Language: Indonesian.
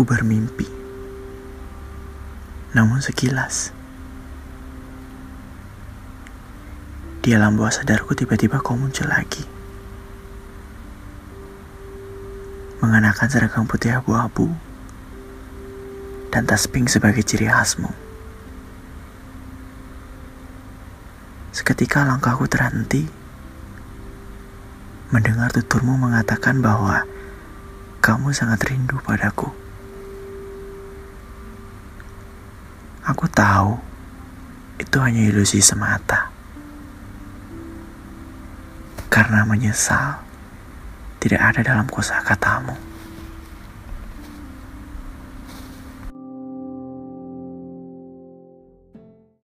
Ku bermimpi, namun sekilas di alam bawah sadarku tiba-tiba kau muncul lagi, mengenakan seragam putih abu-abu dan tas pink sebagai ciri khasmu. Seketika langkahku terhenti mendengar tuturmu mengatakan bahwa kamu sangat rindu padaku. Aku tahu itu hanya ilusi semata. Karena menyesal tidak ada dalam kosakatamu.